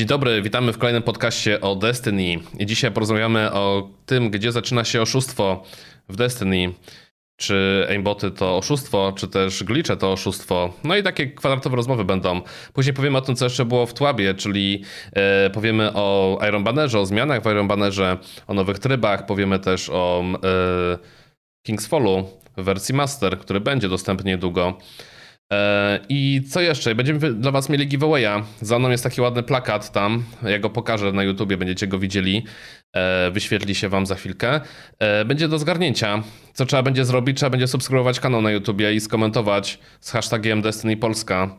Dzień dobry, witamy w kolejnym podcaście o Destiny. I dzisiaj porozmawiamy o tym, gdzie zaczyna się oszustwo w Destiny. Czy aimboty to oszustwo, czy też glitche to oszustwo. No i takie kwadratowe rozmowy będą. Później powiemy o tym, co jeszcze było w Tłabie, czyli e, powiemy o Iron Bannerze, o zmianach w Iron Bannerze, o nowych trybach, powiemy też o e, King's Fallu w wersji Master, który będzie dostępny niedługo. E, I co jeszcze? Będziemy dla Was mieli giveawaya. Za mną jest taki ładny plakat tam. Ja go pokażę na YouTubie, będziecie go widzieli. E, wyświetli się Wam za chwilkę. E, będzie do zgarnięcia. Co trzeba będzie zrobić? Trzeba będzie subskrybować kanał na YouTubie i skomentować z hashtagiem Destiny Polska.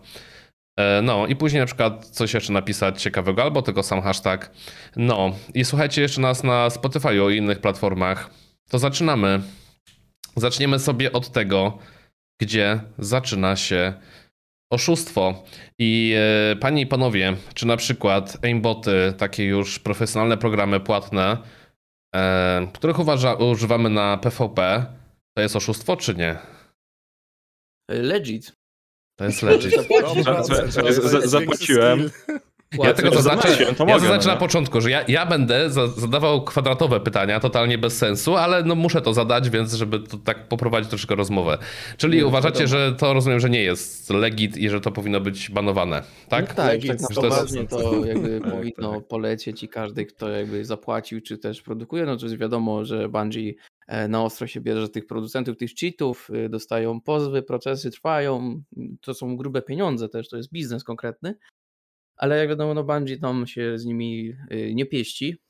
No i później na przykład coś jeszcze napisać ciekawego, albo tylko sam hashtag. No i słuchajcie jeszcze nas na Spotify i innych platformach. To zaczynamy. Zaczniemy sobie od tego, gdzie zaczyna się oszustwo. I e, panie i panowie, czy na przykład aimboty, takie już profesjonalne programy płatne, e, których uważa, używamy na PvP, to jest oszustwo czy nie? Legit. To jest legit. Zapłaciłem. Ja tego zaznaczę, ja zaznaczę na początku, że ja, ja będę zadawał kwadratowe pytania, totalnie bez sensu, ale no muszę to zadać, więc żeby to tak poprowadzić troszkę rozmowę. Czyli nie, uważacie, że to rozumiem, że nie jest legit i że to powinno być banowane, tak? No tak, legit, tak poważnie to, jest... to jakby tak, powinno tak. polecieć i każdy, kto jakby zapłacił, czy też produkuje, no to jest wiadomo, że Bungie e, na ostro się bierze tych producentów, tych cheatów, y, dostają pozwy, procesy trwają, to są grube pieniądze też, to jest biznes konkretny, ale jak wiadomo, no Bungie tam się z nimi y, nie pieści.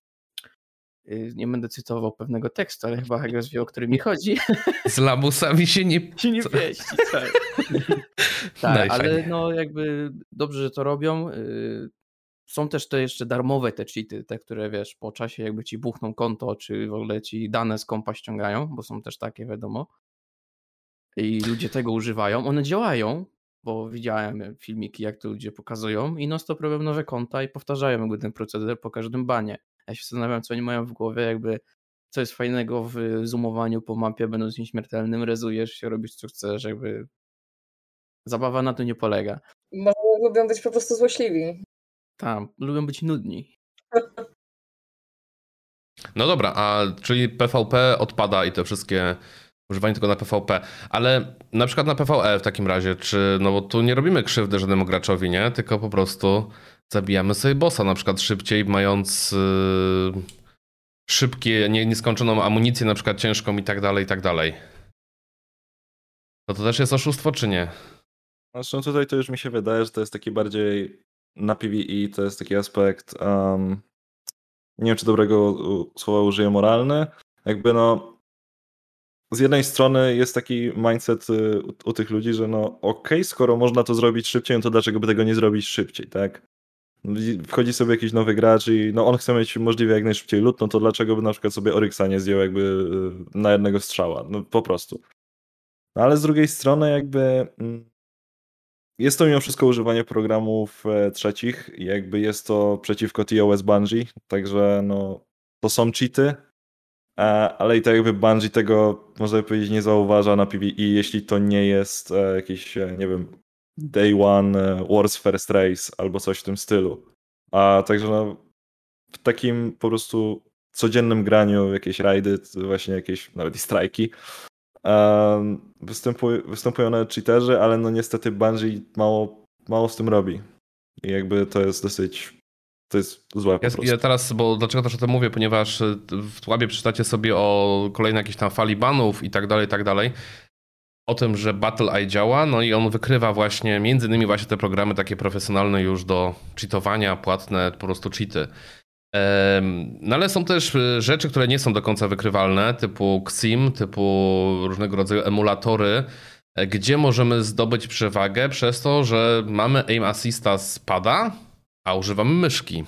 Y, nie będę cytował pewnego tekstu, ale chyba Hagros wie, o którym mi chodzi. Z lamusami się nie, się nie pieści. Tak, tak ale no jakby dobrze, że to robią. Y, są też te jeszcze darmowe te cheaty, te, które wiesz, po czasie jakby ci buchną konto, czy w ogóle ci dane z kompa ściągają, bo są też takie, wiadomo. I ludzie tego używają. One działają, bo widziałem filmiki, jak to ludzie pokazują i non stop robią nowe konta i powtarzają jakby ten proceder po każdym banie. Ja się zastanawiam, co oni mają w głowie, jakby co jest fajnego w zoomowaniu po mapie, będąc nieśmiertelnym, rezujesz się, robisz co chcesz, jakby zabawa na to nie polega. Może lubią być po prostu złośliwi. Tak, lubią być nudni. No dobra, a czyli PvP odpada i te wszystkie używanie tego na PvP, ale na przykład na PvE w takim razie, czy, no bo tu nie robimy krzywdy żadnemu graczowi, nie? Tylko po prostu zabijamy sobie bossa na przykład szybciej, mając yy, szybkie, nie, nieskończoną amunicję, na przykład ciężką i tak dalej, i tak dalej. No to też jest oszustwo, czy nie? Zresztą tutaj to już mi się wydaje, że to jest taki bardziej na PvE, to jest taki aspekt, um, nie wiem czy dobrego słowa użyję, moralny. Jakby no, z jednej strony jest taki mindset y, u, u tych ludzi, że no okej, okay, skoro można to zrobić szybciej, no to dlaczego by tego nie zrobić szybciej, tak? Wchodzi sobie jakiś nowy gracz i no on chce mieć możliwie jak najszybciej lód, no to dlaczego by na przykład sobie Oryxa nie zdjął jakby y, na jednego strzała? No po prostu. No ale z drugiej strony jakby mm, jest to mimo wszystko używanie programów e, trzecich jakby jest to przeciwko TOS Bungie, także no to są cheaty, ale i tak jakby Bungie tego, można powiedzieć, nie zauważa na PvE, jeśli to nie jest e, jakiś, e, nie wiem, Day One e, Wars First Race albo coś w tym stylu. A także no, w takim po prostu codziennym graniu, jakieś rajdy, właśnie jakieś nawet i strajki, występują, występują nawet cheaterzy, ale no niestety Bungie mało, mało z tym robi. I jakby to jest dosyć to jest złe ja, ja, teraz, bo dlaczego też o tym mówię, ponieważ e, w Tłabie przeczytacie sobie o kolejnej jakiejś tam fali banów i tak dalej, i tak dalej. O tym, że Battle Eye działa, no i on wykrywa właśnie, między innymi właśnie te programy takie profesjonalne już do cheatowania, płatne, po prostu cheaty. No ale są też e, rzeczy, które nie są do końca wykrywalne, typu XIM, typu różnego rodzaju emulatory, e, gdzie możemy zdobyć przewagę przez to, że mamy aim assista spada, a używamy myszki.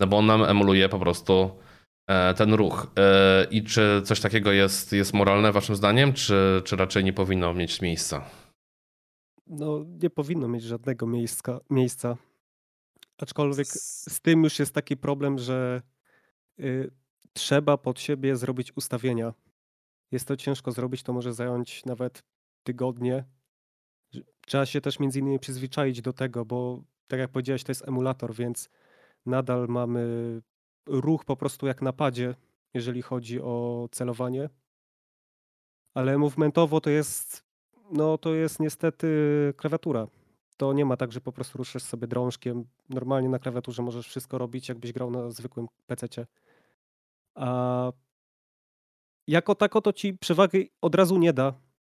No bo on nam emuluje po prostu e, ten ruch. E, I czy coś takiego jest, jest moralne waszym zdaniem, czy, czy raczej nie powinno mieć miejsca? No, nie powinno mieć żadnego miejsca. miejsca. Aczkolwiek z tym już jest taki problem, że y, trzeba pod siebie zrobić ustawienia. Jest to ciężko zrobić, to może zająć nawet tygodnie. Trzeba się też między innymi przyzwyczaić do tego, bo tak jak powiedziałeś, to jest emulator, więc Nadal mamy ruch po prostu jak na padzie, jeżeli chodzi o celowanie. Ale movementowo to jest, no to jest niestety klawiatura. To nie ma tak, że po prostu ruszasz sobie drążkiem. Normalnie na klawiaturze możesz wszystko robić, jakbyś grał na zwykłym PC. A jako tako to ci przewagi od razu nie da,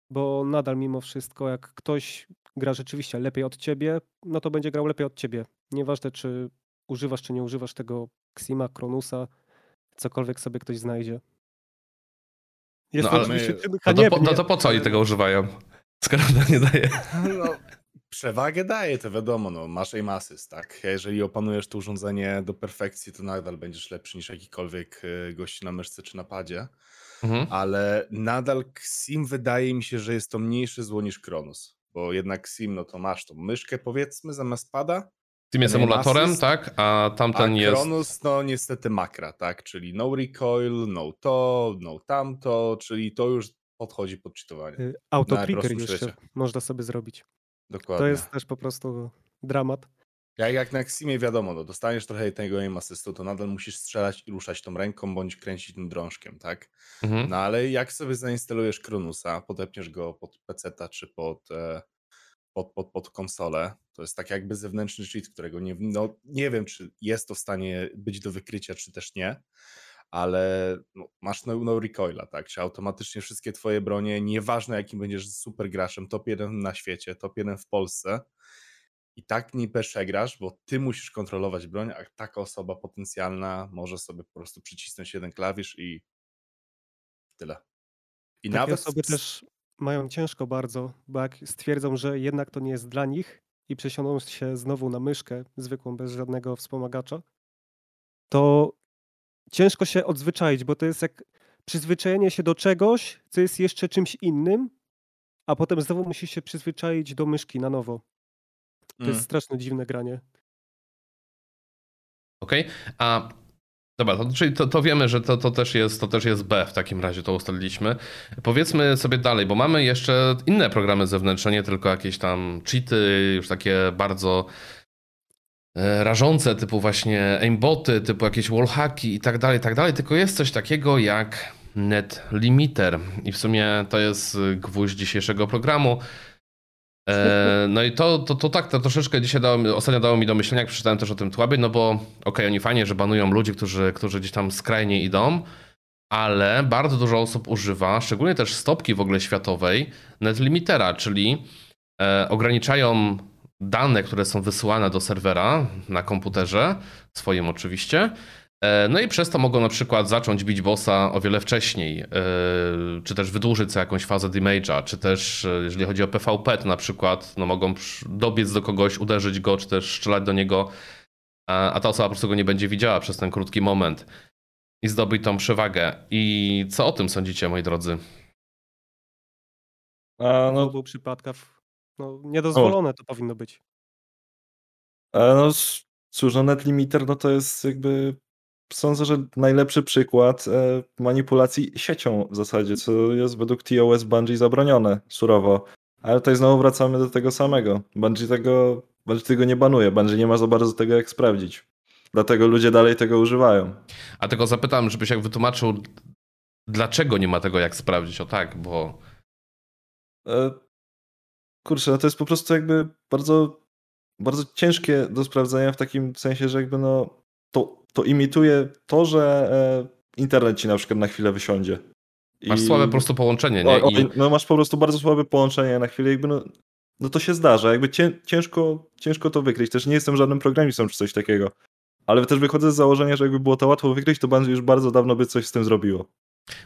bo nadal mimo wszystko, jak ktoś gra rzeczywiście lepiej od ciebie, no to będzie grał lepiej od ciebie. Nieważne, czy używasz, czy nie używasz tego Xima, Kronusa, cokolwiek sobie ktoś znajdzie. Jest no, to oczywiście my... no, to po, no to po co oni tego używają? Skoro to nie daje. No, przewagę daje, to wiadomo, no, masz aim assist, tak? Jeżeli opanujesz to urządzenie do perfekcji, to nadal będziesz lepszy niż jakikolwiek e, gości na myszce czy napadzie. Mhm. Ale nadal Sim wydaje mi się, że jest to mniejsze zło niż Kronus. Bo jednak Sim, no to masz tą myszkę powiedzmy zamiast pada. Sim jest emulatorem, tak? A tamten a jest. Kronus, no niestety makra, tak? Czyli no recoil, no to, no tamto, czyli to już podchodzi pod cheatowanie. Y, Autotrigger jeszcze można sobie zrobić. Dokładnie. To jest też po prostu dramat. Jak, jak na Ximie wiadomo, no, dostaniesz trochę tego aim assistu, to nadal musisz strzelać i ruszać tą ręką, bądź kręcić tym drążkiem, tak? Mhm. No ale jak sobie zainstalujesz Kronusa, podepniesz go pod PC czy pod, e, pod, pod, pod konsolę, to jest tak jakby zewnętrzny cheat, którego nie, no, nie wiem, czy jest to w stanie być do wykrycia, czy też nie, ale no, masz no, no recoila, tak? Czy automatycznie wszystkie twoje bronie, nieważne jakim będziesz super graczem, top 1 na świecie, top 1 w Polsce, i tak nie przegrasz, bo ty musisz kontrolować broń, a taka osoba potencjalna może sobie po prostu przycisnąć jeden klawisz i tyle. I Takie nawet osoby też mają ciężko bardzo, bo jak stwierdzą, że jednak to nie jest dla nich i przesiądą się znowu na myszkę zwykłą, bez żadnego wspomagacza, to ciężko się odzwyczaić, bo to jest jak przyzwyczajenie się do czegoś, co jest jeszcze czymś innym, a potem znowu musi się przyzwyczaić do myszki na nowo. To mm. jest straszne dziwne granie. Okej, okay. a Dobra, to, czyli to, to, wiemy, że to, to, też jest, to też jest B w takim razie, to ustaliliśmy. Powiedzmy sobie dalej, bo mamy jeszcze inne programy zewnętrzne, nie tylko jakieś tam cheaty, już takie bardzo e, rażące, typu właśnie aimboty, typu jakieś wallhacki i tak dalej, i tak dalej, tylko jest coś takiego jak net limiter i w sumie to jest gwóźdź dzisiejszego programu. E, no i to, to, to tak, to troszeczkę dzisiaj dało, ostatnio dało mi do myślenia, jak przeczytałem też o tym Tłabie, no bo okej, okay, oni fajnie, że banują ludzi, którzy, którzy gdzieś tam skrajnie idą, ale bardzo dużo osób używa, szczególnie też stopki w ogóle światowej, netlimitera, czyli e, ograniczają dane, które są wysyłane do serwera na komputerze, swoim oczywiście, no i przez to mogą na przykład zacząć bić bossa o wiele wcześniej, e, czy też wydłużyć sobie jakąś fazę damage'a, czy też e, jeżeli chodzi o PvP, to na przykład no mogą dobiec do kogoś, uderzyć go, czy też strzelać do niego, a ta osoba po prostu go nie będzie widziała przez ten krótki moment i zdobyć tą przewagę. I co o tym sądzicie, moi drodzy? A, no... W obu przypadkach no, niedozwolone o. to powinno być. A, no cóż, no net limiter no to jest jakby sądzę, że najlepszy przykład e, manipulacji siecią w zasadzie, co jest według TOS Bungie zabronione surowo. Ale tutaj znowu wracamy do tego samego. Bungie tego, Bungie tego nie banuje, Bungie nie ma za bardzo tego jak sprawdzić. Dlatego ludzie dalej tego używają. A tego zapytam, żebyś jak wytłumaczył, dlaczego nie ma tego jak sprawdzić? O tak, bo... E, kurczę, no to jest po prostu jakby bardzo, bardzo ciężkie do sprawdzenia w takim sensie, że jakby no to to imituje to, że e, internet ci na przykład na chwilę wysiądzie. Masz I... słabe po prostu połączenie, nie? O, I... No masz po prostu bardzo słabe połączenie na chwilę, jakby no, no to się zdarza, jakby ciężko, ciężko to wykryć. Też nie jestem żadnym programistą czy coś takiego. Ale też wychodzę z założenia, że jakby było to łatwo wykryć, to już bardzo dawno by coś z tym zrobiło.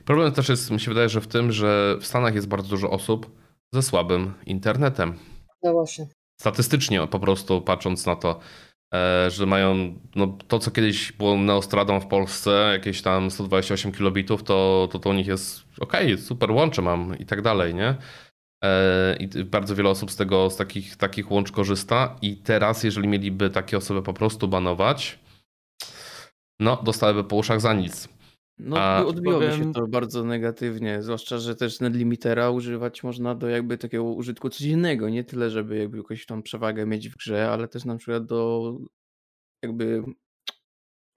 Problem też jest, mi się wydaje, że w tym, że w Stanach jest bardzo dużo osób ze słabym internetem. No właśnie. Statystycznie po prostu patrząc na to. E, że mają no, to, co kiedyś było neostradą w Polsce, jakieś tam 128 kilobitów, to, to, to u nich jest ok, super łącze mam i tak dalej, nie? E, I bardzo wiele osób z tego, z takich, takich łącz korzysta i teraz, jeżeli mieliby takie osoby po prostu banować, no, dostałyby po uszach za nic. No, A odbiłoby powiem... się to bardzo negatywnie, zwłaszcza, że też netlimitera używać można do jakby takiego użytku codziennego, nie tyle, żeby jakby jakąś tam przewagę mieć w grze, ale też na przykład do jakby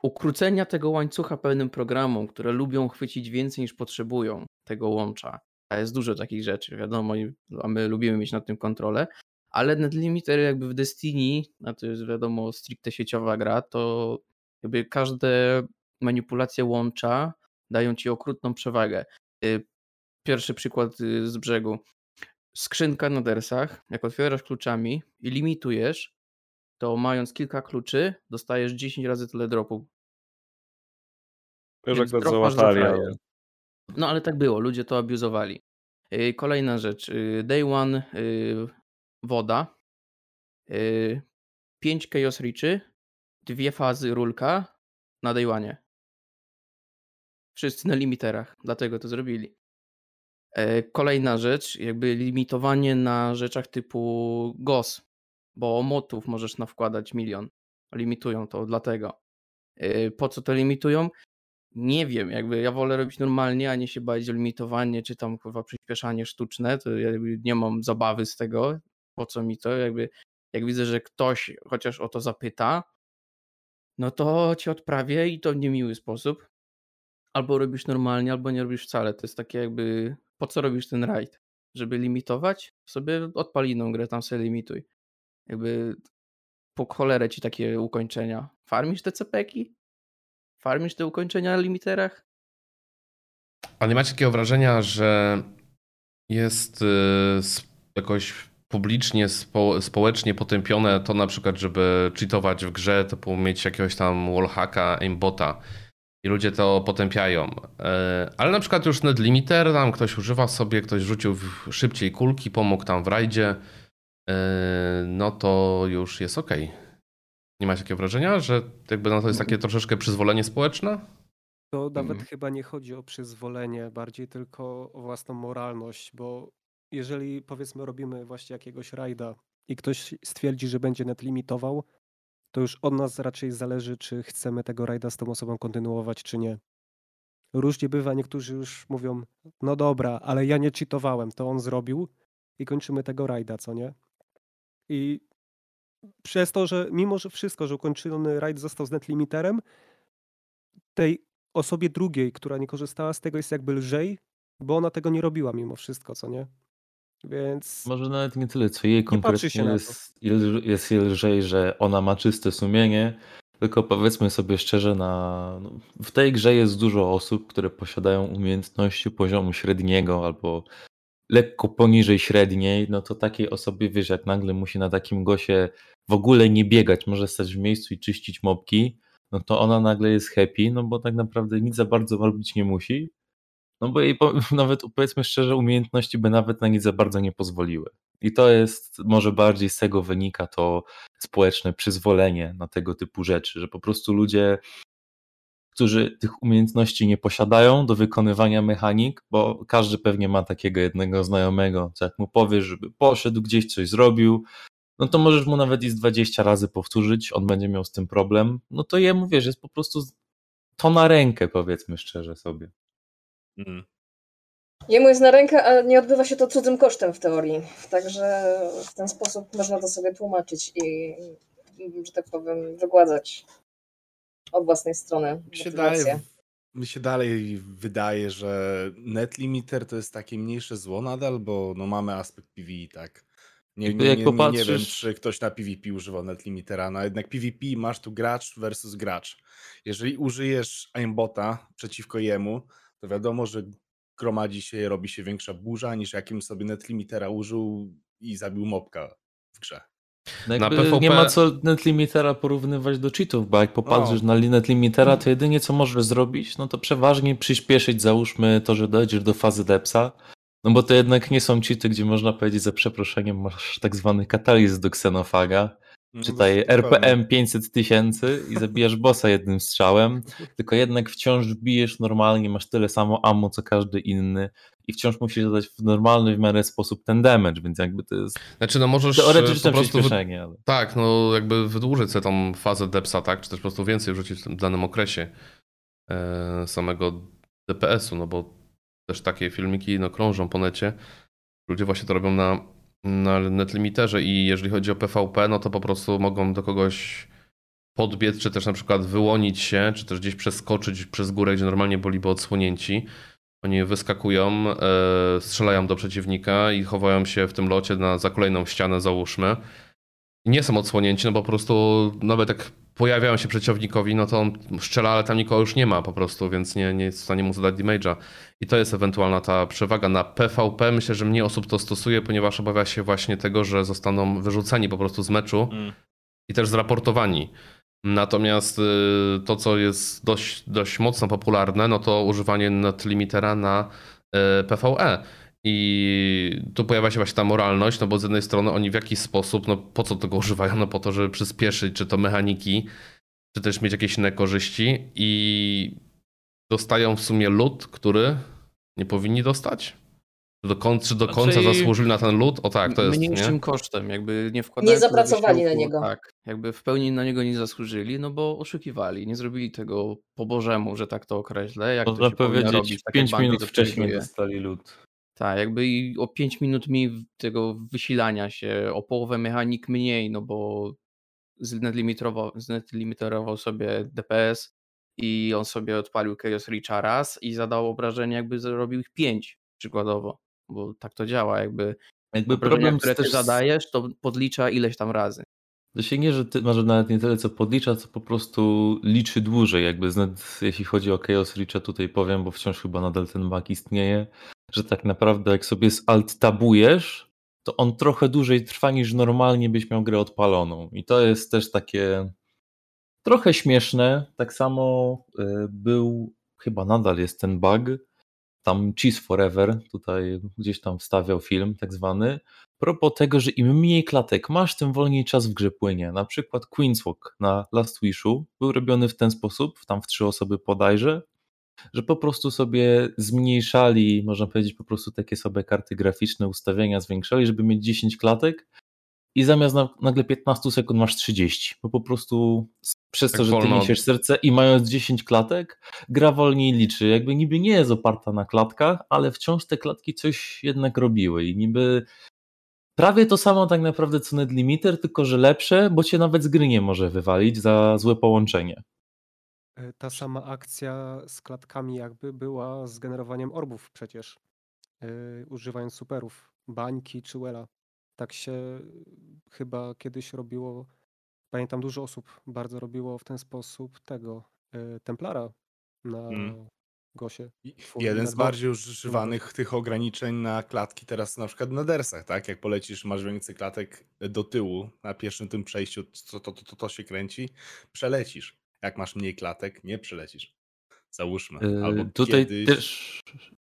ukrócenia tego łańcucha pełnym programom, które lubią chwycić więcej niż potrzebują tego łącza. A jest dużo takich rzeczy, wiadomo, a my lubimy mieć nad tym kontrolę, ale Netlimiter jakby w Destiny, a to jest wiadomo stricte sieciowa gra, to jakby każde manipulacje łącza dają ci okrutną przewagę. Y, pierwszy przykład y, z brzegu. Skrzynka na dersach, jak otwierasz kluczami i limitujesz, to mając kilka kluczy, dostajesz 10 razy tyle dropu. Już akurat załatali, ale... No ale tak było, ludzie to abuzowali. Y, kolejna rzecz. Day one woda, 5 Chaos Reachy, dwie fazy rulka na day one. Wszyscy na limiterach, dlatego to zrobili. E, kolejna rzecz, jakby limitowanie na rzeczach typu GOS, bo motów możesz nawkładać milion. Limitują to, dlatego. E, po co to limitują? Nie wiem, jakby ja wolę robić normalnie, a nie się bać o limitowanie, czy tam chyba przyspieszanie sztuczne, to ja nie mam zabawy z tego, po co mi to, jakby jak widzę, że ktoś chociaż o to zapyta, no to cię odprawię i to w niemiły sposób. Albo robisz normalnie, albo nie robisz wcale. To jest takie jakby, po co robisz ten raid? Żeby limitować? Sobie odpal inną grę, tam sobie limituj. Jakby po cholerę ci takie ukończenia. Farmisz te cepeki? Farmisz te ukończenia na limiterach? Ale nie macie takiego wrażenia, że jest yy, jakoś publicznie, spo, społecznie potępione to na przykład, żeby cheatować w grze, to mieć jakiegoś tam wallhacka, aimbota i ludzie to potępiają. E, ale na przykład już net limiter, tam ktoś używa sobie, ktoś rzucił szybciej kulki, pomógł tam w rajdzie, e, no to już jest ok. Nie macie takiego wrażenia, że jakby no to jest takie troszeczkę przyzwolenie społeczne? To nawet hmm. chyba nie chodzi o przyzwolenie, bardziej tylko o własną moralność, bo jeżeli powiedzmy robimy właśnie jakiegoś rajda i ktoś stwierdzi, że będzie net limitował, to już od nas raczej zależy, czy chcemy tego rajda z tą osobą kontynuować, czy nie. Różnie bywa, niektórzy już mówią, no dobra, ale ja nie cheatowałem, to on zrobił i kończymy tego rajda, co nie? I przez to, że mimo, że wszystko, że ukończony rajd został z netlimiterem, tej osobie drugiej, która nie korzystała z tego jest jakby lżej, bo ona tego nie robiła mimo wszystko, co nie? Więc. Może nawet nie tyle, co jej konkretnie jest, jest jej lżej, że ona ma czyste sumienie, tylko powiedzmy sobie szczerze, na, no, w tej grze jest dużo osób, które posiadają umiejętności poziomu średniego albo lekko poniżej średniej, no to takiej osobie, wiesz, jak nagle musi na takim gosie w ogóle nie biegać, może stać w miejscu i czyścić mopki, no to ona nagle jest happy, no bo tak naprawdę nic za bardzo robić nie musi, no bo jej nawet powiedzmy szczerze, umiejętności by nawet na nic za bardzo nie pozwoliły. I to jest, może bardziej z tego wynika to społeczne przyzwolenie na tego typu rzeczy, że po prostu ludzie, którzy tych umiejętności nie posiadają do wykonywania mechanik, bo każdy pewnie ma takiego jednego znajomego, co jak mu powiesz, żeby poszedł gdzieś, coś zrobił, no to możesz mu nawet i z 20 razy powtórzyć, on będzie miał z tym problem, no to jemu, wiesz, jest po prostu to na rękę, powiedzmy szczerze sobie. Mm. Jemu jest na rękę, a nie odbywa się to cudzym kosztem w teorii. Także w ten sposób można to sobie tłumaczyć i, że tak powiem, wygładzać od własnej strony. Mi się, daje, mi się dalej wydaje, że net limiter to jest takie mniejsze zło nadal, bo no mamy aspekt PvE, tak. Nie, nie, nie, nie, nie wiem, czy ktoś na PvP używał netlimitera, no jednak PvP masz tu gracz versus gracz. Jeżeli użyjesz aimbota przeciwko jemu, to wiadomo, że gromadzi się, robi się większa burza niż jakim sobie netlimitera użył i zabił mobka w grze. No na PvP... Nie ma co netlimitera porównywać do cheatów, bo jak popatrzysz no. na netlimitera, to jedynie co możesz zrobić, no to przeważnie przyspieszyć, załóżmy to, że dojdziesz do fazy depsa, no bo to jednak nie są cheaty, gdzie można powiedzieć za przeproszeniem masz tak zwany katalizm do ksenofaga, no Czytaj RPM 500 tysięcy i zabijasz bossa jednym strzałem, tylko jednak wciąż bijesz normalnie, masz tyle samo ammo co każdy inny i wciąż musisz zadać w normalny w miarę sposób ten damage, więc jakby to jest znaczy, no możesz teoretyczne po prostu przyspieszenie. Ale... Tak, no jakby wydłużyć sobie tą fazę depsa, tak, czy też po prostu więcej wrzucić w danym okresie e, samego DPS-u, no bo też takie filmiki no, krążą po necie. Ludzie właśnie to robią na na netlimiterze i jeżeli chodzi o PvP, no to po prostu mogą do kogoś podbiec, czy też na przykład wyłonić się, czy też gdzieś przeskoczyć przez górę, gdzie normalnie byliby odsłonięci. Oni wyskakują, e, strzelają do przeciwnika i chowają się w tym locie na, za kolejną ścianę, załóżmy. I nie są odsłonięci, no bo po prostu nawet jak pojawiają się przeciwnikowi, no to on strzela, ale tam nikogo już nie ma po prostu, więc nie, nie jest w stanie mu zadać damage'a. I to jest ewentualna ta przewaga. Na PvP myślę, że mniej osób to stosuje, ponieważ obawia się właśnie tego, że zostaną wyrzuceni po prostu z meczu mm. i też zraportowani. Natomiast y, to, co jest dość, dość mocno popularne, no to używanie netlimitera na y, PvE. I tu pojawia się właśnie ta moralność, no bo z jednej strony oni w jakiś sposób, no po co tego używają? No po to, żeby przyspieszyć, czy to mechaniki, czy też mieć jakieś inne korzyści i dostają w sumie lód, który nie powinni dostać. Do końca, czy do znaczy, końca zasłużyli na ten lód? O tak, to jest. Mniejszym nie? kosztem, jakby nie wkładali. Nie zapracowali na niego. Tak, jakby w pełni na niego nie zasłużyli, no bo oszukiwali. Nie zrobili tego po Bożemu, że tak to określę. Jak Można to powiedzieć, robić, tak 5 minut wcześniej dostali lód. Tak, jakby i o 5 minut mniej tego wysilania się, o połowę mechanik mniej, no bo znetlimiterował, znetlimiterował sobie DPS i on sobie odpalił Chaos Reacha raz i zadał obrażenie, jakby zrobił ich 5 przykładowo, bo tak to działa, jakby, jakby problem, które też... ty zadajesz, to podlicza ileś tam razy. To się nie, że ty masz nawet nie tyle co podlicza, co po prostu liczy dłużej, jakby jeśli chodzi o Chaos Reacha tutaj powiem, bo wciąż chyba nadal ten bug istnieje, że tak naprawdę jak sobie z alt tabujesz, to on trochę dłużej trwa niż normalnie byś miał grę odpaloną. I to jest też takie trochę śmieszne. Tak samo y, był, chyba nadal jest ten bug, tam Cheese Forever, tutaj gdzieś tam wstawiał film tak zwany, propos tego, że im mniej klatek masz, tym wolniej czas w grze płynie. Na przykład Queen's Walk na Last Wishu był robiony w ten sposób, tam w trzy osoby podajże, że po prostu sobie zmniejszali, można powiedzieć, po prostu takie sobie karty graficzne, ustawienia zwiększali, żeby mieć 10 klatek i zamiast nagle 15 sekund masz 30, bo po prostu przez tak to, że ty niesiesz serce i mając 10 klatek, gra wolniej liczy. Jakby niby nie jest oparta na klatkach, ale wciąż te klatki coś jednak robiły i niby prawie to samo tak naprawdę co Net Limiter, tylko że lepsze, bo cię nawet z gry nie może wywalić za złe połączenie. E, ta sama akcja z klatkami jakby była z generowaniem orbów przecież, yy, używając superów, bańki czy Wela. Tak się chyba kiedyś robiło, pamiętam dużo osób bardzo robiło w ten sposób tego yy, Templara na hmm. Gosie. Jeden z bardziej używanych tych ograniczeń na klatki teraz na przykład na dersach, tak? Jak polecisz, masz więcej klatek do tyłu na pierwszym tym przejściu, to, to, to, to się kręci, przelecisz jak masz mniej klatek, nie przelecisz. Załóżmy. Yy, Albo tutaj kiedyś... też.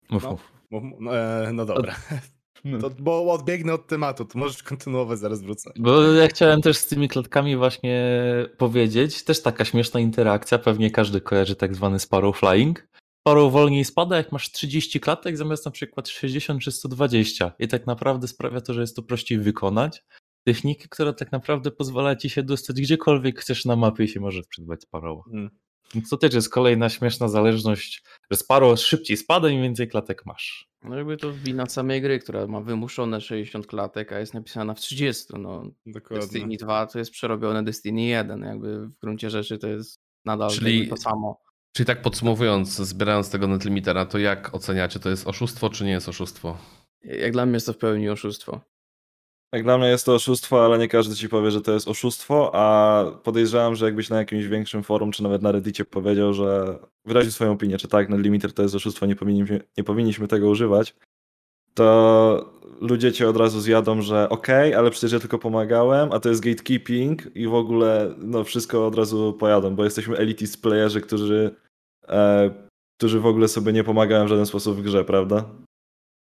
Mów, no, mów. No, e, no dobra. No. To, bo odbiegnę od tematu, to możesz kontynuować, zaraz wrócę. Bo ja chciałem też z tymi klatkami właśnie powiedzieć, też taka śmieszna interakcja, pewnie każdy kojarzy tak zwany sparrow flying. Sparrow wolniej spada, jak masz 30 klatek zamiast na przykład 60 czy 120 i tak naprawdę sprawia to, że jest to prościej wykonać techniki, która tak naprawdę pozwala ci się dostać gdziekolwiek chcesz na mapie i się możesz przydbać Sparrowa. Hmm. Więc to też jest kolejna śmieszna zależność, że Sparrow szybciej spada, im więcej klatek masz. No jakby to wina samej gry, która ma wymuszone 60 klatek, a jest napisana w 30. No, Dokładnie. Destiny 2 to jest przerobione Destiny 1. Jakby w gruncie rzeczy to jest nadal czyli, to samo. Czyli tak podsumowując, zbierając tego netlimitera, to jak oceniacie, to jest oszustwo czy nie jest oszustwo? Jak dla mnie jest to w pełni oszustwo. Jak dla mnie jest to oszustwo, ale nie każdy ci powie, że to jest oszustwo, a podejrzewam, że jakbyś na jakimś większym forum, czy nawet na reddicie powiedział, że wyraził swoją opinię, czy tak, limiter to jest oszustwo, nie powinniśmy, nie powinniśmy tego używać, to ludzie cię od razu zjadą, że okej, okay, ale przecież ja tylko pomagałem, a to jest gatekeeping i w ogóle no wszystko od razu pojadą, bo jesteśmy elitist playerzy, którzy, e, którzy w ogóle sobie nie pomagają w żaden sposób w grze, prawda?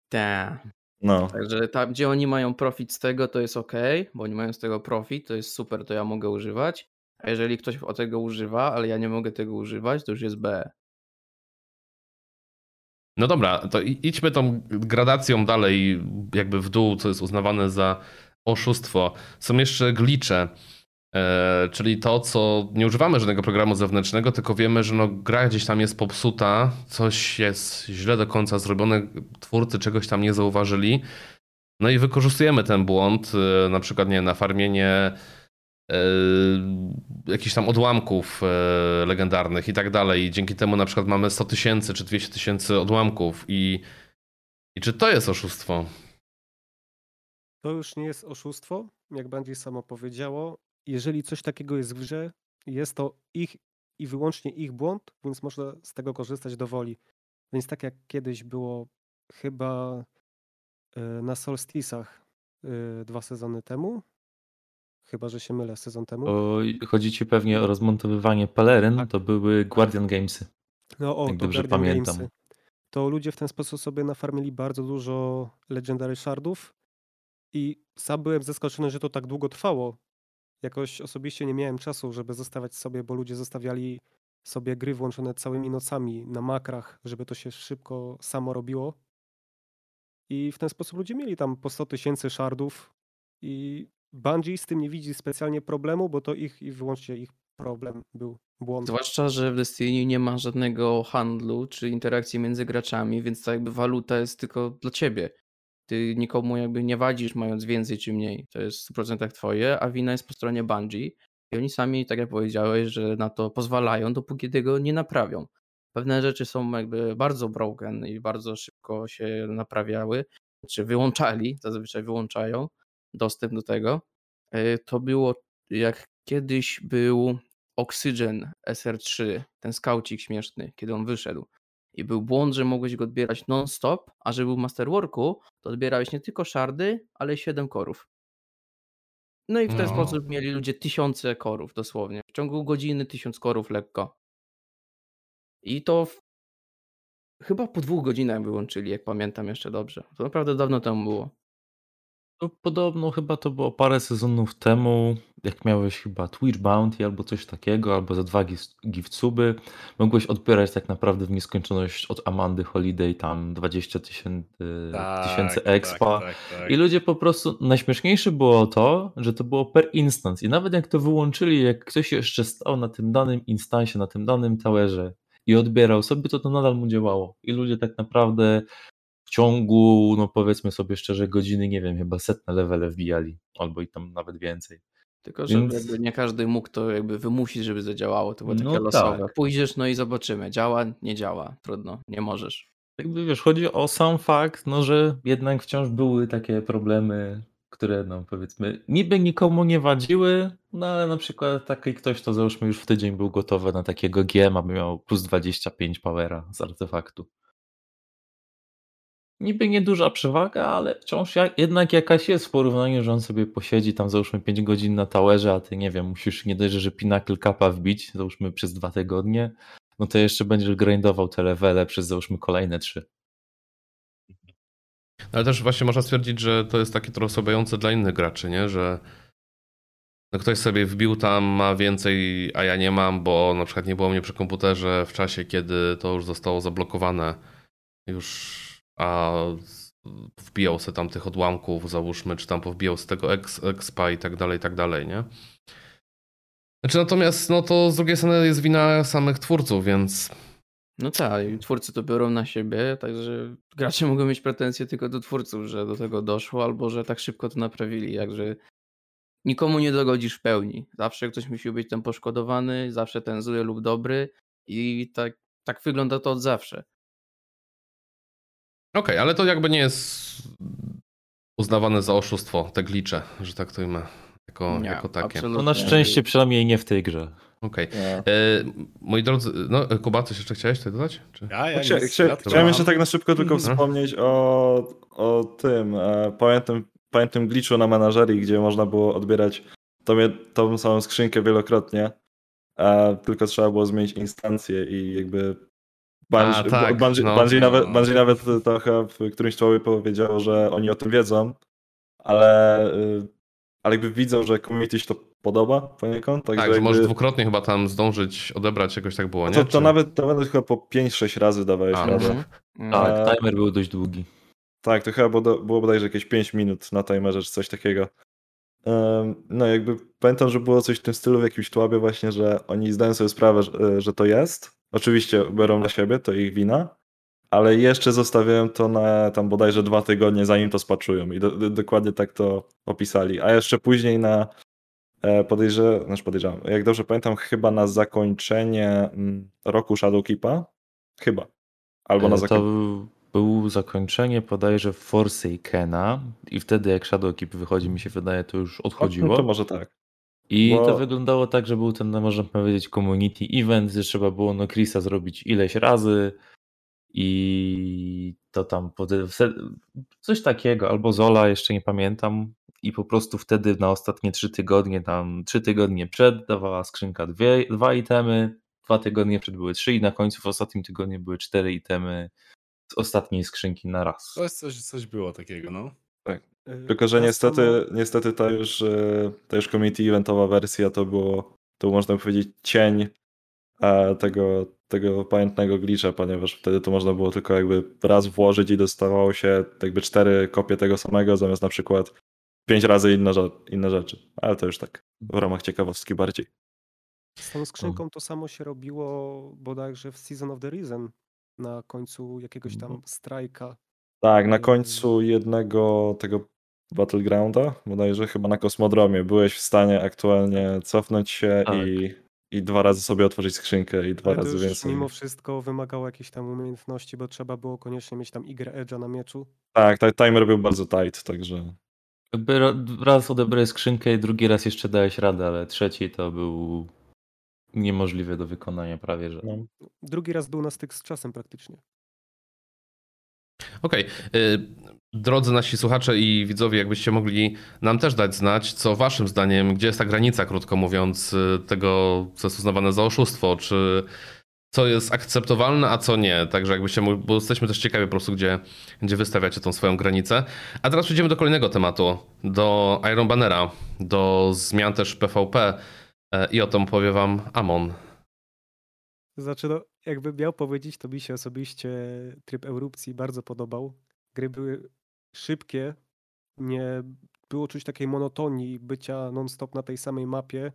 Tak. No. Także tam, gdzie oni mają profit z tego, to jest ok, bo oni mają z tego profit, to jest super, to ja mogę używać. A jeżeli ktoś o tego używa, ale ja nie mogę tego używać, to już jest B. No dobra, to idźmy tą gradacją dalej, jakby w dół, co jest uznawane za oszustwo. Są jeszcze glicze. E, czyli to, co nie używamy żadnego programu zewnętrznego, tylko wiemy, że no, gra gdzieś tam jest popsuta, coś jest źle do końca zrobione, twórcy czegoś tam nie zauważyli. No i wykorzystujemy ten błąd, e, na przykład nie na farmienie jakichś tam odłamków e, legendarnych i tak dalej. I dzięki temu na przykład mamy 100 tysięcy czy 200 tysięcy odłamków. I, I czy to jest oszustwo? To już nie jest oszustwo, jak Bungie samo powiedziało. Jeżeli coś takiego jest w grze, jest to ich i wyłącznie ich błąd, więc można z tego korzystać do woli. Więc tak jak kiedyś było chyba e, na Solstice'ach e, dwa sezony temu, chyba że się mylę sezon temu. O, chodzi ci pewnie o rozmontowywanie peleryn, tak. to były Guardian Gamesy. No o, jak to dobrze Guardian pamiętam. Gamesy. To ludzie w ten sposób sobie nafarmili bardzo dużo Legendary Shardów i sam byłem zaskoczony, że to tak długo trwało. Jakoś osobiście nie miałem czasu, żeby zostawiać sobie, bo ludzie zostawiali sobie gry włączone całymi nocami na makrach, żeby to się szybko samo robiło. I w ten sposób ludzie mieli tam po 100 tysięcy shardów i Bungie z tym nie widzi specjalnie problemu, bo to ich i wyłącznie ich problem był błąd. Zwłaszcza, że w Destiny nie ma żadnego handlu czy interakcji między graczami, więc ta jakby waluta jest tylko dla ciebie. Ty nikomu jakby nie wadzisz mając więcej czy mniej. To jest w 100% twoje, a wina jest po stronie Bungie. I oni sami, tak jak powiedziałeś, że na to pozwalają, dopóki tego nie naprawią. Pewne rzeczy są jakby bardzo broken i bardzo szybko się naprawiały, czy wyłączali, zazwyczaj wyłączają dostęp do tego. E, to było jak kiedyś był Oxygen SR3, ten skaucik śmieszny, kiedy on wyszedł. I był błąd, że mogłeś go odbierać non-stop, a żeby był w Masterworku, to odbierałeś nie tylko shardy, ale 7 korów. No i w ten no. sposób mieli ludzie tysiące korów dosłownie. W ciągu godziny tysiąc korów lekko. I to w... chyba po dwóch godzinach wyłączyli, jak pamiętam jeszcze dobrze. To naprawdę dawno temu było. No, podobno chyba to było parę sezonów temu, jak miałeś chyba Twitch Bounty albo coś takiego, albo za dwa gift suby, mogłeś odbierać tak naprawdę w nieskończoność od Amandy Holiday tam 20 tysięcy tak, tysięcy tak, expa. tak, tak, i ludzie po prostu, najśmieszniejsze było to, że to było per instance. I nawet jak to wyłączyli, jak ktoś jeszcze stał na tym danym instansie, na tym danym towerze i odbierał sobie, to to nadal mu działało. I ludzie tak naprawdę w ciągu, no powiedzmy sobie szczerze, godziny, nie wiem, chyba setne levele wbijali, albo i tam nawet więcej. Tylko, że Więc... nie każdy mógł to jakby wymusić, żeby zadziałało, to było takie no losowe. Tak. Pójdziesz, no i zobaczymy, działa, nie działa, trudno, nie możesz. Jakby wiesz, chodzi o sam fakt, no że jednak wciąż były takie problemy, które no powiedzmy niby nikomu nie wadziły, no ale na przykład taki ktoś, to załóżmy już w tydzień był gotowy na takiego GM, aby miał plus 25 powera z artefaktu niby nieduża przewaga, ale wciąż jak, jednak jakaś jest w porównaniu, że on sobie posiedzi tam załóżmy 5 godzin na towerze, a ty nie wiem, musisz nie dość, że Pinnacle Kappa wbić, załóżmy przez dwa tygodnie, no to jeszcze będziesz grindował te levele przez załóżmy kolejne trzy. Ale też właśnie można stwierdzić, że to jest takie trochę osłabiające dla innych graczy, nie? że no ktoś sobie wbił tam, ma więcej, a ja nie mam, bo na przykład nie było mnie przy komputerze w czasie, kiedy to już zostało zablokowane. Już a wbijał sobie tam tych odłamków, załóżmy, czy tam powbijał z tego expa i tak dalej, i tak dalej, nie? Znaczy natomiast, no to z drugiej strony jest wina samych twórców, więc... No tak, twórcy to biorą na siebie, także gracze mogą mieć pretensje tylko do twórców, że do tego doszło, albo że tak szybko to naprawili, jakże nikomu nie dogodzisz w pełni. Zawsze ktoś musi być tam poszkodowany, zawsze ten zły lub dobry i tak, tak wygląda to od zawsze. Okej, okay, ale to jakby nie jest uznawane za oszustwo, te glicze, że tak to ima jako, nie, jako takie. No na szczęście przynajmniej nie w tej grze. Okej. Okay. E, moi drodzy, no Kuba, coś jeszcze chciałeś tutaj dodać? Czy? Ja, ja Chcia, chcia, chciałem jeszcze tak na szybko tylko mhm. wspomnieć o, o tym, e, pamiętam, pamiętam glitchu na menażerii, gdzie można było odbierać tą, tą samą skrzynkę wielokrotnie, a tylko trzeba było zmienić instancję i jakby Bungie, A, tak, Bungie, no, Bungie, nawet, no. Bungie nawet trochę w którymś słowie powiedział, że oni o tym wiedzą, ale, y, ale jakby widzą, że community się to podoba poniekąd. Tak, że jakby... możesz dwukrotnie chyba tam zdążyć odebrać, jakoś tak było, nie? To, to nawet, to nawet chyba po 5-6 razy dawałeś A, radę. No. Tak, timer był dość długi. Tak, to chyba było, było bodajże jakieś 5 minut na timerze, czy coś takiego. No jakby pamiętam, że było coś w tym stylu w jakimś tłabie właśnie, że oni zdają sobie sprawę, że, że to jest, Oczywiście biorą na siebie, to ich wina, ale jeszcze zostawiają to na tam bodajże dwa tygodnie, zanim to spaczują. I do, do, dokładnie tak to opisali. A jeszcze później na, E, podejrzewam, znaczy podejrzewam, jak dobrze pamiętam, chyba na zakończenie mm, roku Shadowkeepa. Chyba. Albo na e, zakończenie. Był zakończenie podajże Forsakena i wtedy jak Shadowkeep wychodzi, mi się wydaje, to już odchodziło. No, to może tak. I Bo... to wyglądało tak, że był ten, no, można powiedzieć, community event, że trzeba było no Chrisa zrobić ileś razy i to tam coś takiego, albo Zola, jeszcze nie pamiętam, i po prostu wtedy na ostatnie trzy tygodnie, tam trzy tygodnie przed dawała skrzynka dwie, dwa itemy, dwa tygodnie przed były trzy i na końcu w ostatnim tygodniu były cztery itemy z ostatniej skrzynki na raz. Coś, coś, coś było takiego, no. Tak. Y, Tylko, że niestety, niestety ta już, y, ta już community eventowa wersja to było, to można powiedzieć cień tego, tego pamiętnego glitcha, ponieważ wtedy to można było tylko jakby raz włożyć i dostawało się jakby cztery kopie tego samego, zamiast na przykład pięć razy inne, inne rzeczy. Ale to już tak w ramach ciekawostki bardziej. Z tą skrzynką to samo się robiło bodajże w Season of the Reason na końcu jakiegoś tam mhm. strajka. Tak, na końcu jednego tego Battlegrounda, bodajże chyba na kosmodromie, byłeś w stanie aktualnie cofnąć się tak. i, i dwa razy sobie otworzyć skrzynkę i dwa Ale razy więcej. Mimo wszystko wymagało jakichś tam umiejętności, bo trzeba było koniecznie mieć tam Y Edge'a na mieczu. Tak, timer był bardzo tight, także. Raz odebrałeś skrzynkę i drugi raz jeszcze dałeś radę, ale trzeci to był niemożliwy do wykonania prawie, że. No. Drugi raz był na styk z czasem praktycznie. Okej. Okay. Drodzy nasi słuchacze i widzowie, jakbyście mogli nam też dać znać, co waszym zdaniem, gdzie jest ta granica, krótko mówiąc, y, tego, co jest uznawane za oszustwo, czy co jest akceptowalne, a co nie. Także jakbyście mogli, bo jesteśmy też ciekawi po prostu, gdzie, gdzie wystawiacie tą swoją granicę. A teraz przejdziemy do kolejnego tematu, do Iron Bannera, do zmian też PvP i o tym powie wam Amon. Znaczy, no, jakby miał powiedzieć, to mi się osobiście tryb erupcji bardzo podobał. Gry były szybkie, nie było czuć takiej monotonii bycia non-stop na tej samej mapie.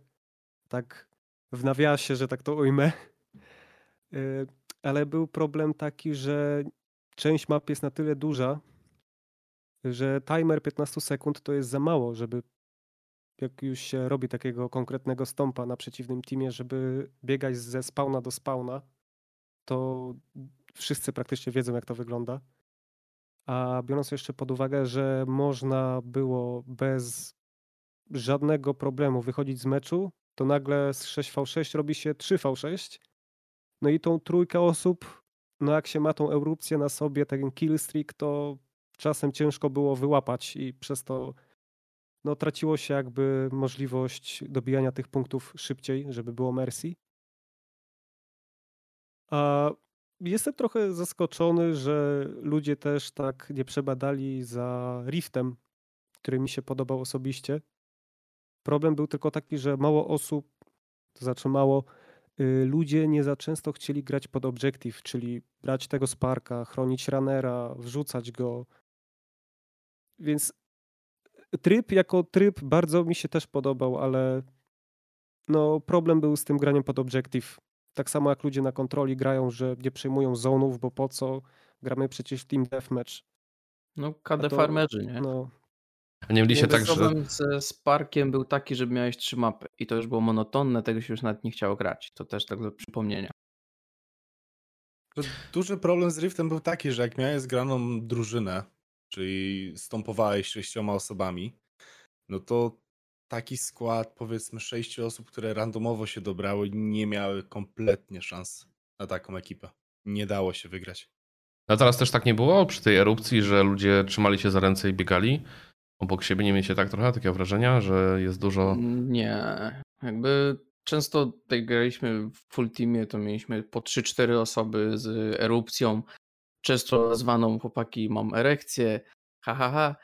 Tak w nawiasie, że tak to ujmę. Y, ale był problem taki, że część map jest na tyle duża, że timer 15 sekund to jest za mało, żeby jak już się robi takiego konkretnego stompa na przeciwnym teamie, żeby biegać ze spawna do spawna, to wszyscy praktycznie wiedzą, jak to wygląda. A biorąc jeszcze pod uwagę, że można było bez żadnego problemu wychodzić z meczu, to nagle z 6v6 robi się 3v6 no i tą trójkę osób, no jak się ma tą erupcję na sobie, ten killstreak, to czasem ciężko było wyłapać i przez to no, traciło się jakby możliwość dobijania tych punktów szybciej, żeby było Mercy. A jestem trochę zaskoczony, że ludzie też tak nie przebadali za Riftem, który mi się podobał osobiście. Problem był tylko taki, że mało osób, to znaczy mało Y, ludzie nie za często chcieli grać pod objective, czyli brać tego Sparka, chronić runnera, wrzucać go. Więc tryb jako tryb bardzo mi się też podobał, ale no problem był z tym graniem pod objective. Tak samo jak ludzie na kontroli grają, że nie przejmują zonów, bo po co? Gramy przecież Team Deathmatch. No KD to, farmerzy, nie? No, a nie mieliście tak, że... Problem ze Sparkiem był taki, że miałeś trzy mapy i to już było monotonne, tego się już nawet nie chciało grać. To też tak do przypomnienia. Duży problem z Riftem był taki, że jak miałeś zgraną drużynę, czyli stąpowałeś sześcioma osobami, no to taki skład, powiedzmy sześciu osób, które randomowo się dobrały, nie miały kompletnie szans na taką ekipę. Nie dało się wygrać. A teraz też tak nie było przy tej erupcji, że ludzie trzymali się za ręce i biegali? obok siebie? Nie mieliście tak trochę takiego wrażenia, że jest dużo... Nie, jakby często tutaj graliśmy w full teamie, to mieliśmy po 3-4 osoby z erupcją, często zwaną chłopaki mam erekcję, ha, ha, ha.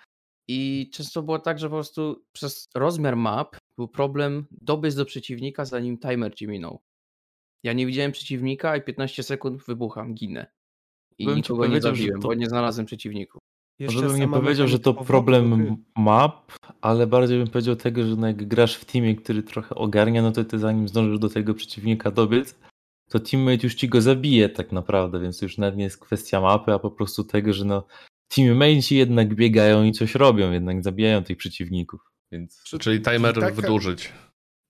I często było tak, że po prostu przez rozmiar map był problem dobyć do przeciwnika, zanim timer ci minął. Ja nie widziałem przeciwnika i 15 sekund wybucham, ginę. I Bym nikogo nie zabiłem, to... bo nie znalazłem przeciwników. Jeszcze Może bym nie powiedział, że to problem map, ale bardziej bym powiedział tego, że no jak grasz w teamie, który trochę ogarnia, no to ty zanim zdążysz do tego przeciwnika dobiec, to teammate już ci go zabije tak naprawdę, więc już nawet nie jest kwestia mapy, a po prostu tego, że no teammateci jednak biegają i coś robią, jednak zabijają tych przeciwników. Więc... Czyli timer czyli taka, wydłużyć.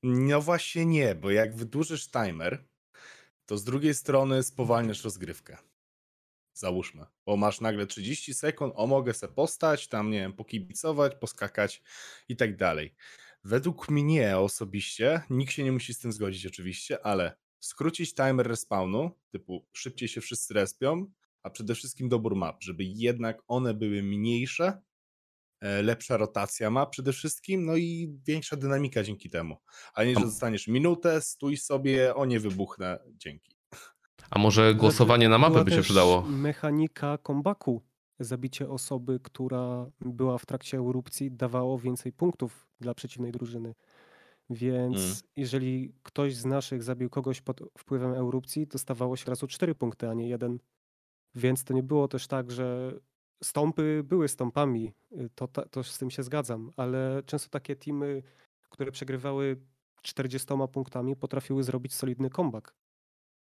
No właśnie nie, bo jak wydłużysz timer, to z drugiej strony spowalniasz rozgrywkę. Załóżmy, bo masz nagle 30 sekund, o mogę se postać, tam nie wiem, pokibicować, poskakać i tak dalej. Według mnie osobiście, nikt się nie musi z tym zgodzić oczywiście, ale skrócić timer respawnu, typu szybciej się wszyscy respią, a przede wszystkim dobór map, żeby jednak one były mniejsze, e, lepsza rotacja ma przede wszystkim, no i większa dynamika dzięki temu. A nie, że dostaniesz minutę, stój sobie, o nie wybuchnę, dzięki. A może głosowanie na mapę by się przydało? Mechanika kombaku. Zabicie osoby, która była w trakcie erupcji, dawało więcej punktów dla przeciwnej drużyny. Więc mm. jeżeli ktoś z naszych zabił kogoś pod wpływem erupcji, dostawało się razu cztery punkty, a nie jeden. Więc to nie było też tak, że stąpy były stąpami. Y, to, to z tym się zgadzam, ale często takie teamy, które przegrywały 40 punktami, potrafiły zrobić solidny comeback.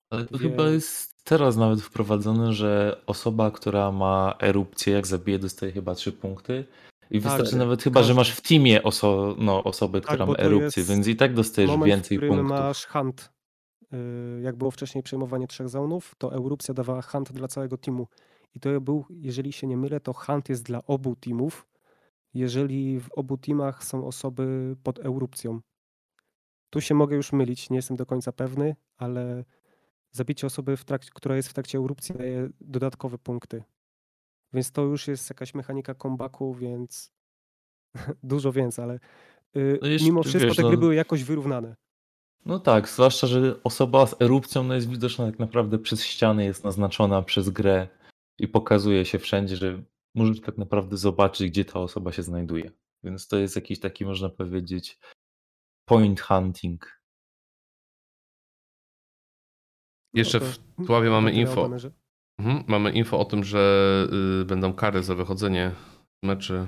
Ale to chyba jest teraz nawet wprowadzone, że osoba, która ma erupcję, jak zabije, dostaje chyba 3 punkty. I tak, wystarczy nawet chyba, że masz w teamie oso no, osobę, tak, która ma erupcję, więc i tak dostajesz moment, więcej w punktów. masz hunt. Y, jak było wcześniej przejmowanie trzech zonów, to erupcja dawała hunt dla całego teamu. I to był, jeżeli się nie mylę, to hunt jest dla obu teamów, jeżeli w obu teamach są osoby pod erupcją. Tu się mogę już mylić, nie jestem do końca pewny, ale zabicie osoby, trakcie, która jest w trakcie erupcji daje dodatkowe punkty. Więc to już jest jakaś mechanika comebacku, więc dużo więcej, ale yy, no jeszcze, mimo wszystko wiesz, te gry no... były jakoś wyrównane. No tak, zwłaszcza, że osoba z erupcją no jest widoczna tak naprawdę przez ściany, jest naznaczona przez grę i pokazuje się wszędzie, że możesz tak naprawdę zobaczyć, gdzie ta osoba się znajduje. Więc to jest jakiś taki, można powiedzieć, point hunting. Jeszcze no w Tławie mamy info. Mhm, mamy info o tym, że y, będą kary za wychodzenie meczy.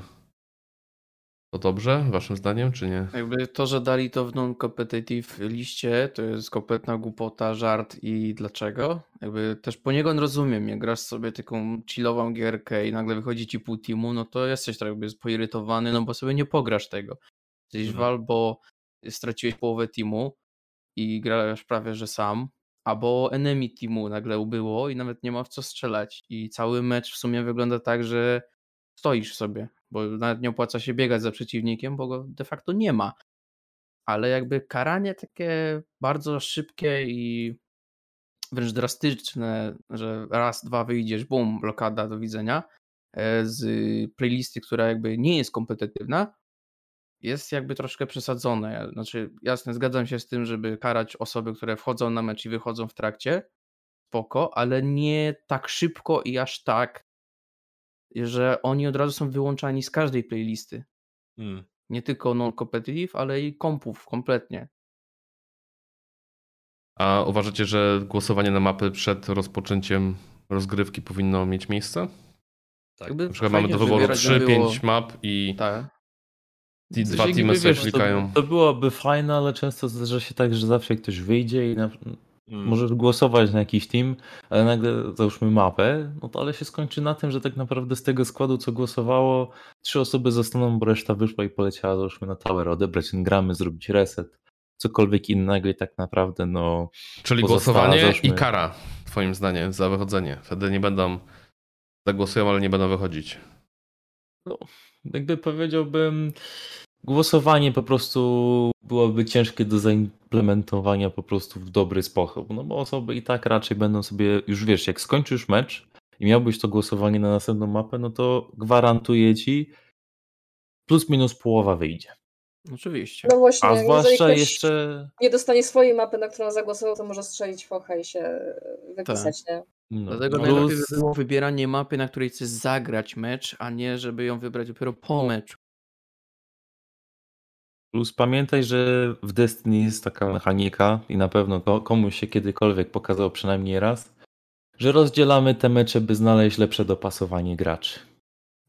To dobrze, waszym zdaniem, czy nie? Jakby to, że dali to w non-competitive liście, to jest kompletna głupota, żart i dlaczego? Jakby też poniekąd rozumiem, jak grasz sobie taką chillową gierkę i nagle wychodzi ci pół teamu, no to jesteś tak jakby poirytowany, no bo sobie nie pograsz tego. Jesteś mhm. wal, bo straciłeś połowę teamu i grasz prawie, że sam, albo enemy teamu nagle ubyło i nawet nie ma w co strzelać. I cały mecz w sumie wygląda tak, że stoisz sobie, bo nawet nie opłaca się biegać za przeciwnikiem, bo go de facto nie ma. Ale jakby karanie takie bardzo szybkie i wręcz drastyczne, że raz, dwa wyjdziesz, bum, blokada, do widzenia, e, z playlisty, która jakby nie jest kompetytywna, jest jakby troszkę przesadzone. Znaczy, jasne, zgadzam się z tym, żeby karać osoby, które wchodzą na mecz i wychodzą w trakcie, spoko, ale nie tak szybko i aż tak, że oni od razu są wyłączani z każdej playlisty. Hmm. Nie tylko non-competitive, ale i kompów kompletnie. A uważacie, że głosowanie na mapy przed rozpoczęciem rozgrywki powinno mieć miejsce? Tak. Jakby na przykład mamy do wyboru 3-5 było... map i tak. I dwa teamy sobie klikają. To, to byłoby fajne, ale często zdarza się tak, że zawsze ktoś wyjdzie i na, hmm. możesz głosować na jakiś team, ale nagle załóżmy mapę, no to ale się skończy na tym, że tak naprawdę z tego składu, co głosowało, trzy osoby zostaną, bo reszta wyszła i poleciała załóżmy na tower, odebrać ten gramy, zrobić reset, cokolwiek innego i tak naprawdę no... Czyli głosowanie załóżmy... i kara, twoim zdaniem, za wychodzenie. Wtedy nie będą, zagłosują, ale nie będą wychodzić. No, jakby powiedziałbym, głosowanie po prostu byłoby ciężkie do zaimplementowania po prostu w dobry sposób, no bo osoby i tak raczej będą sobie, już wiesz, jak skończysz mecz i miałbyś to głosowanie na następną mapę, no to gwarantuję ci plus minus połowa wyjdzie. Oczywiście. No właśnie, A zwłaszcza jeszcze. Nie dostanie swojej mapy, na którą zagłosował, to może strzelić focha i się wypisać, tak. nie? No. Dlatego Plus... najlepiej by było wybieranie mapy, na której chcesz zagrać mecz, a nie żeby ją wybrać dopiero po meczu. Plus pamiętaj, że w Destiny jest taka mechanika i na pewno komuś się kiedykolwiek pokazał przynajmniej raz, że rozdzielamy te mecze, by znaleźć lepsze dopasowanie graczy.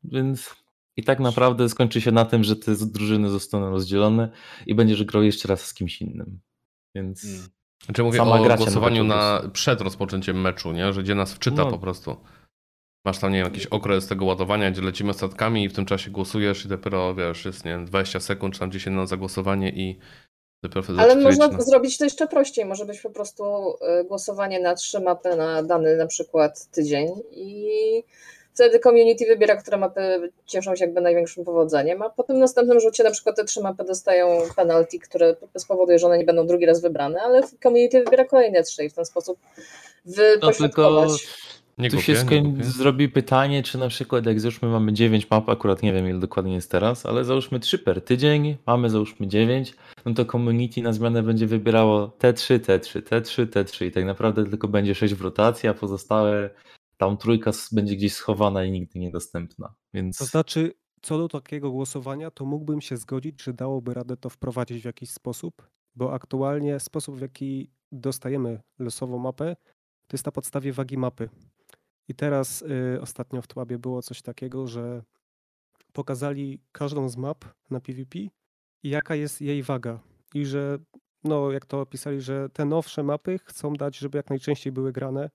Więc i tak naprawdę skończy się na tym, że te drużyny zostaną rozdzielone i będziesz grał jeszcze raz z kimś innym. Więc. Hmm. Znaczy mówię Sama o głosowaniu na, przed rozpoczęciem meczu, nie? że gdzie nas wczyta no. po prostu. Masz tam, nie wiem, jakiś okres tego ładowania, gdzie lecimy statkami i w tym czasie głosujesz i dopiero, wiesz, jest, nie wiem, 20 sekund, czy tam 10 na zagłosowanie i Ale można zrobić to jeszcze prościej. Może być po prostu e, głosowanie na trzy mapy na dany na przykład tydzień i wtedy community wybiera, które mapy cieszą się jakby największym powodzeniem, a potem w następnym rzucie na przykład te trzy mapy dostają penalty, które spowoduje, że one nie będą drugi raz wybrane, ale community wybiera kolejne trzy i w ten sposób wypośrodkować. No, nie tu kupię, się skoń... zrobi pytanie, czy na przykład jak załóżmy mamy 9 map, akurat nie wiem ile dokładnie jest teraz, ale załóżmy 3 per tydzień, mamy załóżmy 9, no to community na zmianę będzie wybierało T3, T3, T3, T3 i tak naprawdę tylko będzie 6 w rotacji, a pozostałe tam trójka będzie gdzieś schowana i nigdy niedostępna. Więc... To znaczy, co do takiego głosowania, to mógłbym się zgodzić, że dałoby radę to wprowadzić w jakiś sposób, bo aktualnie sposób, w jaki dostajemy losową mapę, to jest na podstawie wagi mapy. I teraz y, ostatnio w Tłabie było coś takiego, że pokazali każdą z map na PvP i jaka jest jej waga. I że, no jak to opisali, że te nowsze mapy chcą dać, żeby jak najczęściej były grane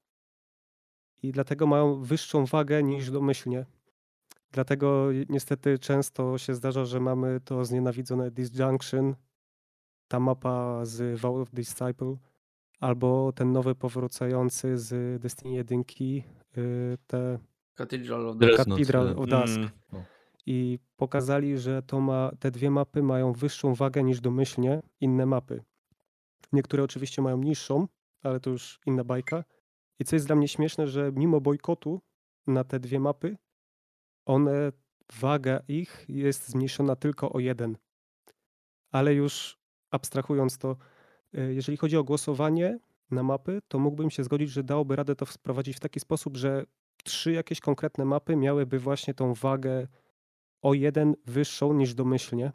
i dlatego mają wyższą wagę niż domyślnie. Dlatego niestety często się zdarza, że mamy to znienawidzone Disjunction, ta mapa z Vow of Disciple, albo ten nowy powracający z Destiny 1, y, te Cathedral of Dusk. Cathedral of Dusk. Mm. I pokazali, że to ma, te dwie mapy mają wyższą wagę niż domyślnie inne mapy. Niektóre oczywiście mają niższą, ale to już inna bajka. I co jest dla mnie śmieszne, że mimo bojkotu na te dwie mapy, one, waga ich jest zmniejszona tylko o jeden. Ale już abstrahując to, e, jeżeli chodzi o głosowanie na mapy, to mógłbym się zgodzić, że dałoby radę to wprowadzić w taki sposób, że trzy jakieś konkretne mapy miałyby właśnie tą wagę o jeden wyższą niż domyślnie.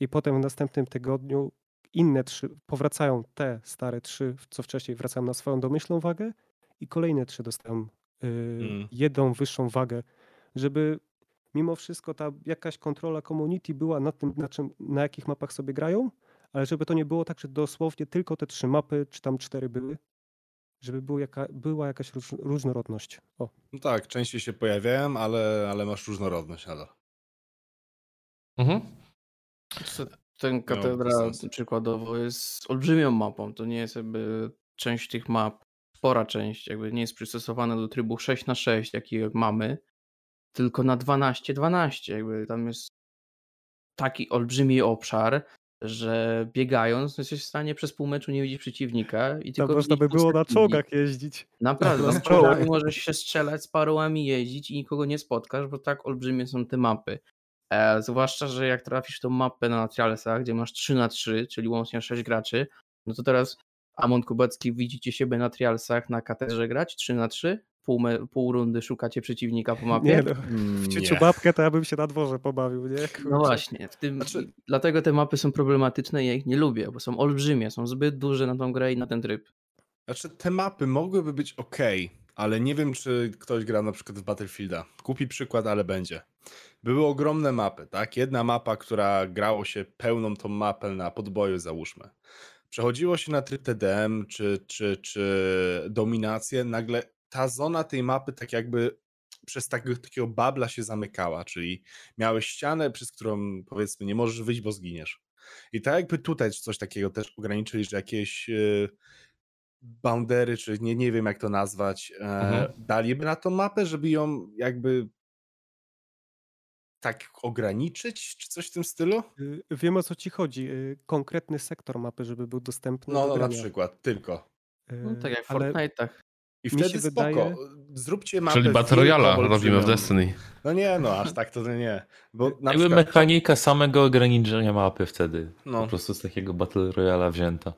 I potem w następnym tygodniu inne trzy powracają te stare trzy, co wcześniej wracają na swoją domyślną wagę i kolejne trzy dostają yy, mm. jedną wyższą wagę, żeby mimo wszystko ta jakaś kontrola community była na tym, na, czym, na jakich mapach sobie grają, ale żeby to nie było tak, że dosłownie tylko te trzy mapy, czy tam cztery były, żeby był jaka, była jakaś róż, różnorodność. O. No tak, częściej się pojawiają, ale, ale masz różnorodność nadal. Mhm. Ten katedra przykładowo jest olbrzymią mapą. To nie jest jakby część tych map spora część jakby nie jest przystosowana do trybu 6 na 6 jaki mamy, tylko na 12 12 jakby tam jest taki olbrzymi obszar, że biegając jesteś w stanie przez pół meczu nie widzieć przeciwnika i tylko można by było na czołgach jeździć. Naprawdę, na czołgach możesz się strzelać z parołami jeździć i nikogo nie spotkasz, bo tak olbrzymie są te mapy. E, zwłaszcza, że jak trafisz tą mapę na Trialsach, gdzie masz 3 na 3 czyli łącznie 6 graczy, no to teraz Amon Kubacki, widzicie siebie na trialsach na katedrze grać 3 na 3 Pół, me, pół rundy szukacie przeciwnika po mapie? Nie no, w cieciu babkę to ja bym się na dworze pobawił, nie? Kurczę. No właśnie, w tym, znaczy... dlatego te mapy są problematyczne i ja ich nie lubię, bo są olbrzymie, są zbyt duże na tą grę i na ten tryb. Znaczy te mapy mogłyby być ok, ale nie wiem czy ktoś gra na przykład w Battlefielda. Kupi przykład, ale będzie. Były ogromne mapy, tak? Jedna mapa, która grało się pełną tą mapę na podboju załóżmy przechodziło się na tryb TDM czy, czy, czy dominację, nagle ta zona tej mapy tak jakby przez takiego, takiego babla się zamykała, czyli miałeś ścianę, przez którą powiedzmy nie możesz wyjść, bo zginiesz. I tak jakby tutaj coś takiego też ograniczyli, że jakieś yy, boundery, czy nie, nie wiem jak to nazwać, e, mhm. daliby na tą mapę, żeby ją jakby tak ograniczyć, czy coś w tym stylu? Y, wiem o co ci chodzi. Y, konkretny sektor mapy, żeby był dostępny. No, no na przykład, tylko. Y, no, tak jak w Ale... Fortnite'ach. I wtedy spoko. Wydaje... Zróbcie mapę. Czyli Battle Royale robimy w Destiny. No nie, no aż tak to nie. Bo na Jakby przykład... mechanika samego ograniczenia mapy wtedy. No. Po prostu z takiego Battle Royale'a wzięta.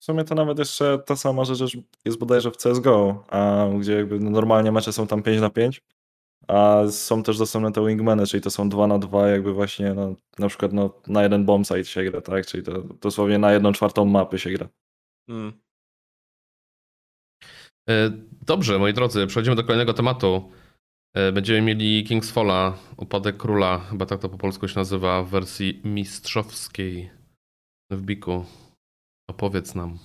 W sumie to nawet jeszcze ta sama rzecz jest bodajże w CSGO, a gdzie jakby normalnie mecze są tam 5 na 5, a są też dostępne te wingmany, czyli to są 2 na 2 jakby właśnie no, na przykład no, na jeden bombsite się gra, tak? Czyli to dosłownie na jedną czwartą mapy się gra. Hmm. E, dobrze, moi drodzy, przechodzimy do kolejnego tematu. E, będziemy mieli King's Falla, Upadek Króla, chyba tak to po polsku się nazywa, w wersji mistrzowskiej w Biku. Opowiedz nam.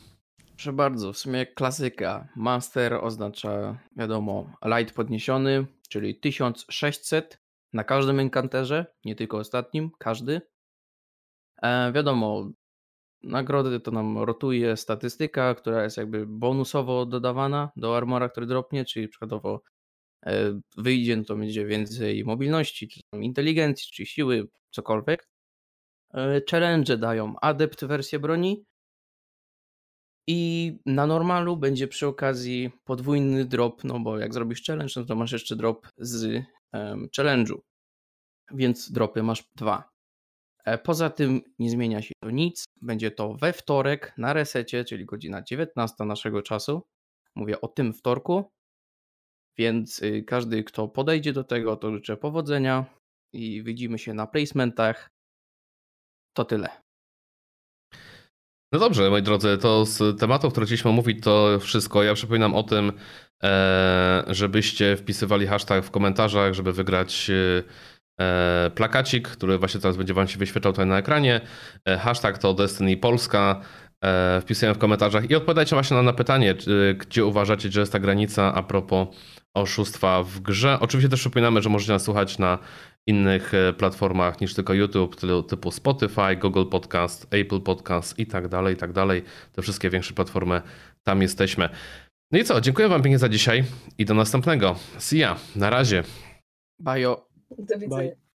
Proszę bardzo, w sumie klasyka. Master oznacza, wiadomo, light podniesiony, czyli 1600 na każdym enkanterze, nie tylko ostatnim, każdy. E, wiadomo, nagrody to nam rotuje statystyka, która jest jakby bonusowo dodawana do armora, który dropnie, czyli przykładowo e, wyjdzie, no to będzie więcej mobilności, czy tam inteligencji, czy siły, cokolwiek. E, challenge dają adept wersję broni i na normalu będzie przy okazji podwójny drop, no bo jak zrobisz challenge, no to masz jeszcze drop z um, challenge'u, więc dropy masz dwa. E, poza tym nie zmienia się to nic. Będzie to we wtorek na resecie, czyli godzina 19 naszego czasu. Mówię o tym wtorku. Więc y, każdy, kto podejdzie do tego, to życzę powodzenia i widzimy się na placementach. To tyle. No dobrze, moi drodzy, to z tematów, które chcieliśmy omówić, to wszystko. Ja przypominam o tym, e, żebyście wpisywali hashtag w komentarzach, żeby wygrać e, E, plakacik, który właśnie teraz będzie Wam się wyświetlał tutaj na ekranie. Hashtag to Destiny Polska. Wpisuję w komentarzach i odpowiadajcie właśnie na, pytanie, gdzie uważacie, że jest ta granica a propos oszustwa w grze. Oczywiście też przypominamy, że możecie nas słuchać na innych platformach niż tylko YouTube, typu Spotify, Google Podcast, Apple Podcast i tak dalej, i tak dalej. Te wszystkie większe platformy, tam jesteśmy. No i co, dziękuję Wam pięknie za dzisiaj i do następnego. See ya, na razie. Bajo. Do widzenia. Bye.